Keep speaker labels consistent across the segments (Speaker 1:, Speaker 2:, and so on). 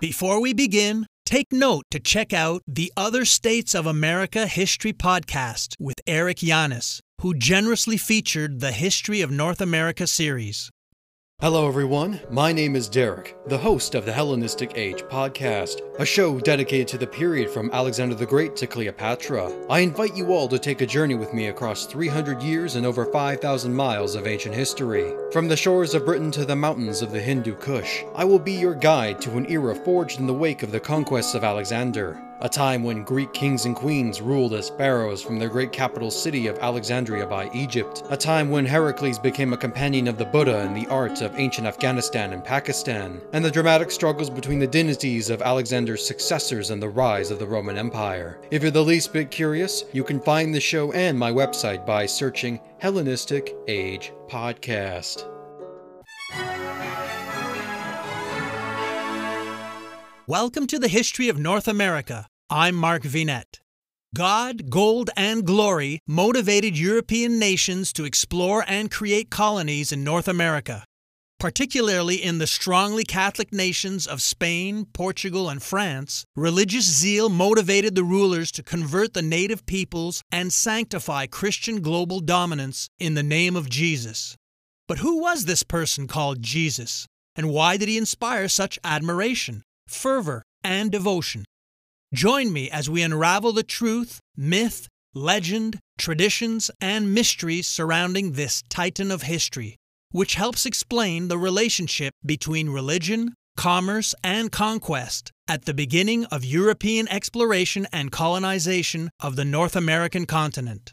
Speaker 1: Before we begin, take note to check out the Other States of America History podcast with Eric Yanis, who generously featured the History of North America series.
Speaker 2: Hello, everyone. My name is Derek, the host of the Hellenistic Age podcast, a show dedicated to the period from Alexander the Great to Cleopatra. I invite you all to take a journey with me across 300 years and over 5,000 miles of ancient history. From the shores of Britain to the mountains of the Hindu Kush, I will be your guide to an era forged in the wake of the conquests of Alexander a time when Greek kings and queens ruled as pharaohs from their great capital city of Alexandria by Egypt, a time when Heracles became a companion of the Buddha in the art of ancient Afghanistan and Pakistan, and the dramatic struggles between the dynasties of Alexander's successors and the rise of the Roman Empire. If you're the least bit curious, you can find the show and my website by searching Hellenistic Age Podcast.
Speaker 1: Welcome to the History of North America. I'm Mark Vinet. God, gold, and glory motivated European nations to explore and create colonies in North America, particularly in the strongly Catholic nations of Spain, Portugal, and France. Religious zeal motivated the rulers to convert the native peoples and sanctify Christian global dominance in the name of Jesus. But who was this person called Jesus, and why did he inspire such admiration? Fervor, and devotion. Join me as we unravel the truth, myth, legend, traditions, and mysteries surrounding this titan of history, which helps explain the relationship between religion, commerce, and conquest at the beginning of European exploration and colonization of the North American continent.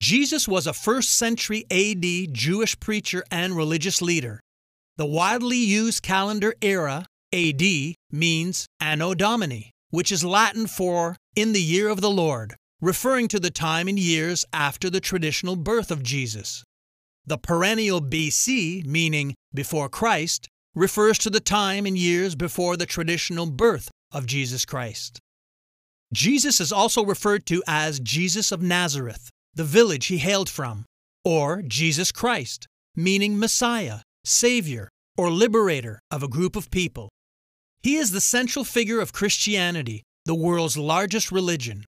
Speaker 1: Jesus was a first century AD Jewish preacher and religious leader. The widely used calendar era AD means Anno Domini, which is Latin for in the year of the Lord, referring to the time and years after the traditional birth of Jesus. The perennial BC, meaning before Christ, refers to the time and years before the traditional birth of Jesus Christ. Jesus is also referred to as Jesus of Nazareth, the village he hailed from, or Jesus Christ, meaning Messiah, Savior, or liberator of a group of people. He is the central figure of Christianity, the world's largest religion.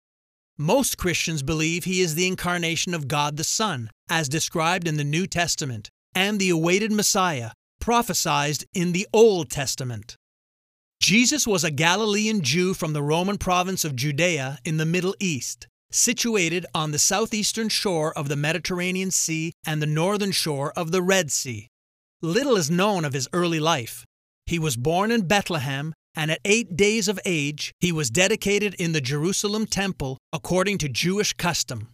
Speaker 1: Most Christians believe he is the incarnation of God the Son, as described in the New Testament, and the awaited Messiah, prophesied in the Old Testament. Jesus was a Galilean Jew from the Roman province of Judea in the Middle East, situated on the southeastern shore of the Mediterranean Sea and the northern shore of the Red Sea. Little is known of his early life. He was born in Bethlehem, and at eight days of age, he was dedicated in the Jerusalem temple according to Jewish custom.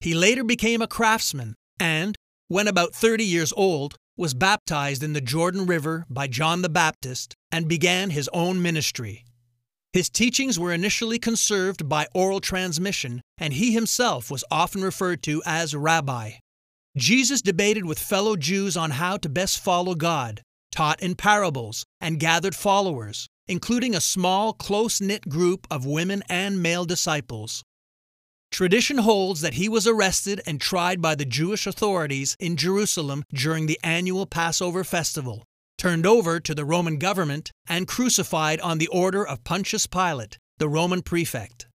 Speaker 1: He later became a craftsman and, when about 30 years old, was baptized in the Jordan River by John the Baptist and began his own ministry. His teachings were initially conserved by oral transmission, and he himself was often referred to as rabbi. Jesus debated with fellow Jews on how to best follow God, taught in parables, and gathered followers, including a small, close knit group of women and male disciples. Tradition holds that he was arrested and tried by the Jewish authorities in Jerusalem during the annual Passover festival, turned over to the Roman government, and crucified on the order of Pontius Pilate, the Roman prefect.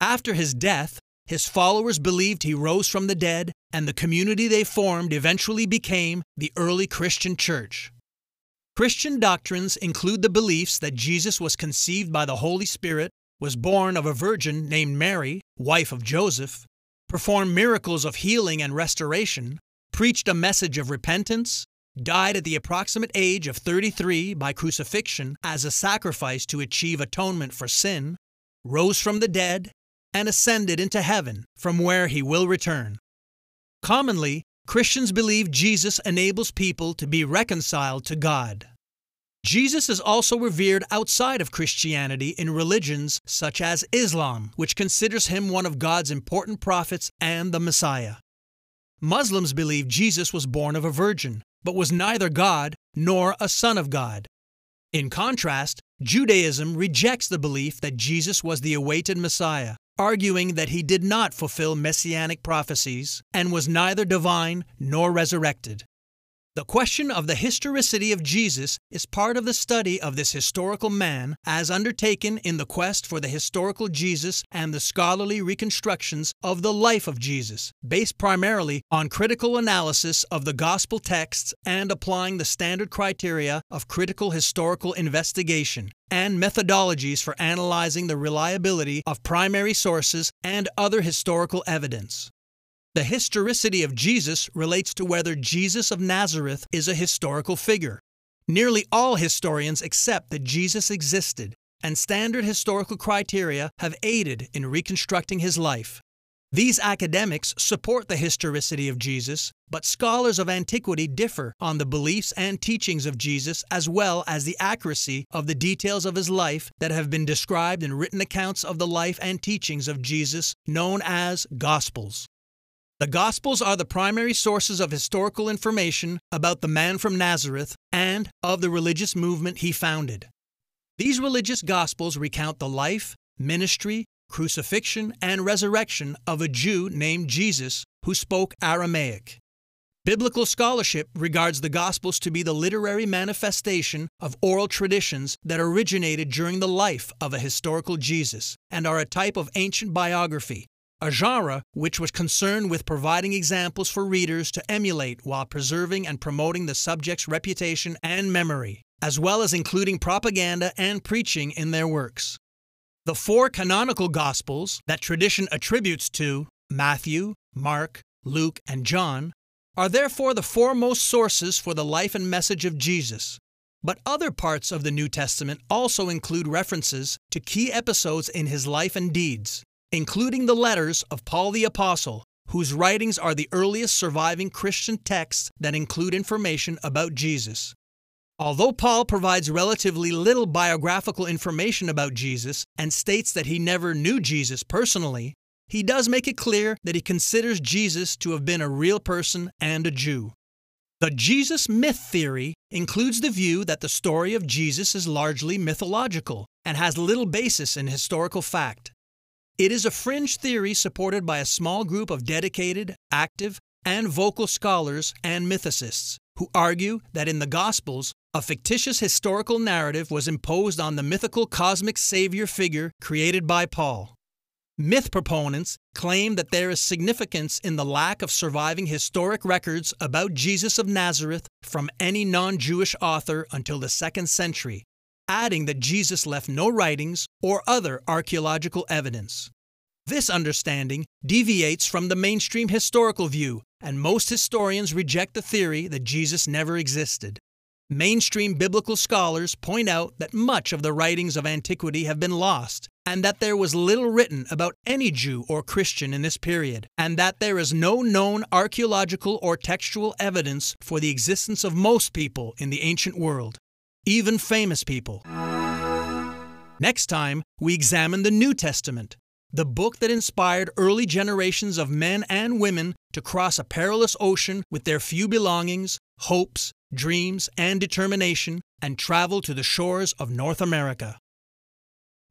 Speaker 1: After his death, his followers believed he rose from the dead, and the community they formed eventually became the early Christian church. Christian doctrines include the beliefs that Jesus was conceived by the Holy Spirit, was born of a virgin named Mary, wife of Joseph, performed miracles of healing and restoration, preached a message of repentance, died at the approximate age of 33 by crucifixion as a sacrifice to achieve atonement for sin, rose from the dead, and ascended into heaven, from where he will return. Commonly, Christians believe Jesus enables people to be reconciled to God. Jesus is also revered outside of Christianity in religions such as Islam, which considers him one of God's important prophets and the Messiah. Muslims believe Jesus was born of a virgin, but was neither God nor a son of God. In contrast, Judaism rejects the belief that Jesus was the awaited Messiah arguing that he did not fulfill messianic prophecies and was neither divine nor resurrected. The question of the historicity of Jesus is part of the study of this historical man as undertaken in the quest for the historical Jesus and the scholarly reconstructions of the life of Jesus, based primarily on critical analysis of the gospel texts and applying the standard criteria of critical historical investigation and methodologies for analyzing the reliability of primary sources and other historical evidence. The historicity of Jesus relates to whether Jesus of Nazareth is a historical figure. Nearly all historians accept that Jesus existed, and standard historical criteria have aided in reconstructing his life. These academics support the historicity of Jesus, but scholars of antiquity differ on the beliefs and teachings of Jesus as well as the accuracy of the details of his life that have been described in written accounts of the life and teachings of Jesus known as Gospels. The Gospels are the primary sources of historical information about the man from Nazareth and of the religious movement he founded. These religious Gospels recount the life, ministry, crucifixion, and resurrection of a Jew named Jesus who spoke Aramaic. Biblical scholarship regards the Gospels to be the literary manifestation of oral traditions that originated during the life of a historical Jesus and are a type of ancient biography a genre which was concerned with providing examples for readers to emulate while preserving and promoting the subject's reputation and memory, as well as including propaganda and preaching in their works. The four canonical Gospels that tradition attributes to Matthew, Mark, Luke, and John are therefore the foremost sources for the life and message of Jesus. But other parts of the New Testament also include references to key episodes in his life and deeds, including the letters of Paul the Apostle, whose writings are the earliest surviving Christian texts that include information about Jesus. Although Paul provides relatively little biographical information about Jesus and states that he never knew Jesus personally, he does make it clear that he considers Jesus to have been a real person and a Jew. The Jesus myth theory includes the view that the story of Jesus is largely mythological and has little basis in historical fact. It is a fringe theory supported by a small group of dedicated, active, and vocal scholars and mythicists who argue that in the Gospels, a fictitious historical narrative was imposed on the mythical cosmic savior figure created by Paul. Myth proponents claim that there is significance in the lack of surviving historic records about Jesus of Nazareth from any non Jewish author until the second century, adding that Jesus left no writings or other archaeological evidence. This understanding deviates from the mainstream historical view, and most historians reject the theory that Jesus never existed. Mainstream biblical scholars point out that much of the writings of antiquity have been lost, and that there was little written about any Jew or Christian in this period, and that there is no known archaeological or textual evidence for the existence of most people in the ancient world even famous people. Next time, we examine the New Testament, the book that inspired early generations of men and women to cross a perilous ocean with their few belongings, hopes, dreams, and determination and travel to the shores of North America.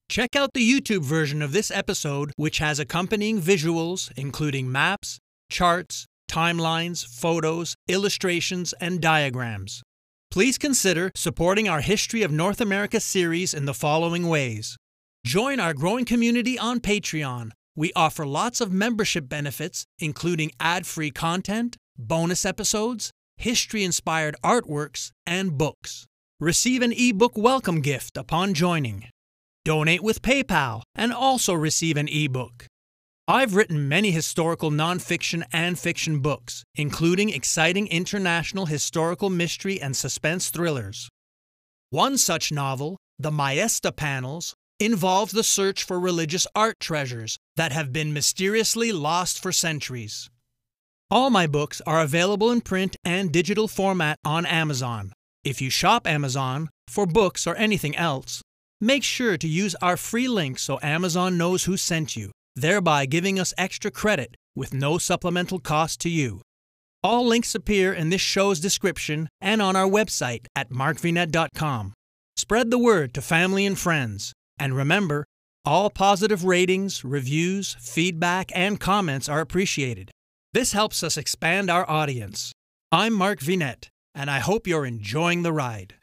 Speaker 1: Check out the YouTube version of this episode, which has accompanying visuals, including maps, charts, timelines, photos, illustrations, and diagrams. Please consider supporting our History of North America series in the following ways. Join our growing community on Patreon. We offer lots of membership benefits, including ad free content, bonus episodes, history inspired artworks, and books. Receive an ebook welcome gift upon joining. Donate with PayPal and also receive an ebook. I've written many historical nonfiction and fiction books, including exciting international historical mystery and suspense thrillers. One such novel, The Maesta Panels, involves the search for religious art treasures that have been mysteriously lost for centuries. All my books are available in print and digital format on Amazon. If you shop Amazon for books or anything else, make sure to use our free link so Amazon knows who sent you thereby giving us extra credit with no supplemental cost to you. All links appear in this show's description and on our website at markvinet.com. Spread the word to family and friends. And remember, all positive ratings, reviews, feedback, and comments are appreciated. This helps us expand our audience. I'm Mark Vinet, and I hope you're enjoying the ride.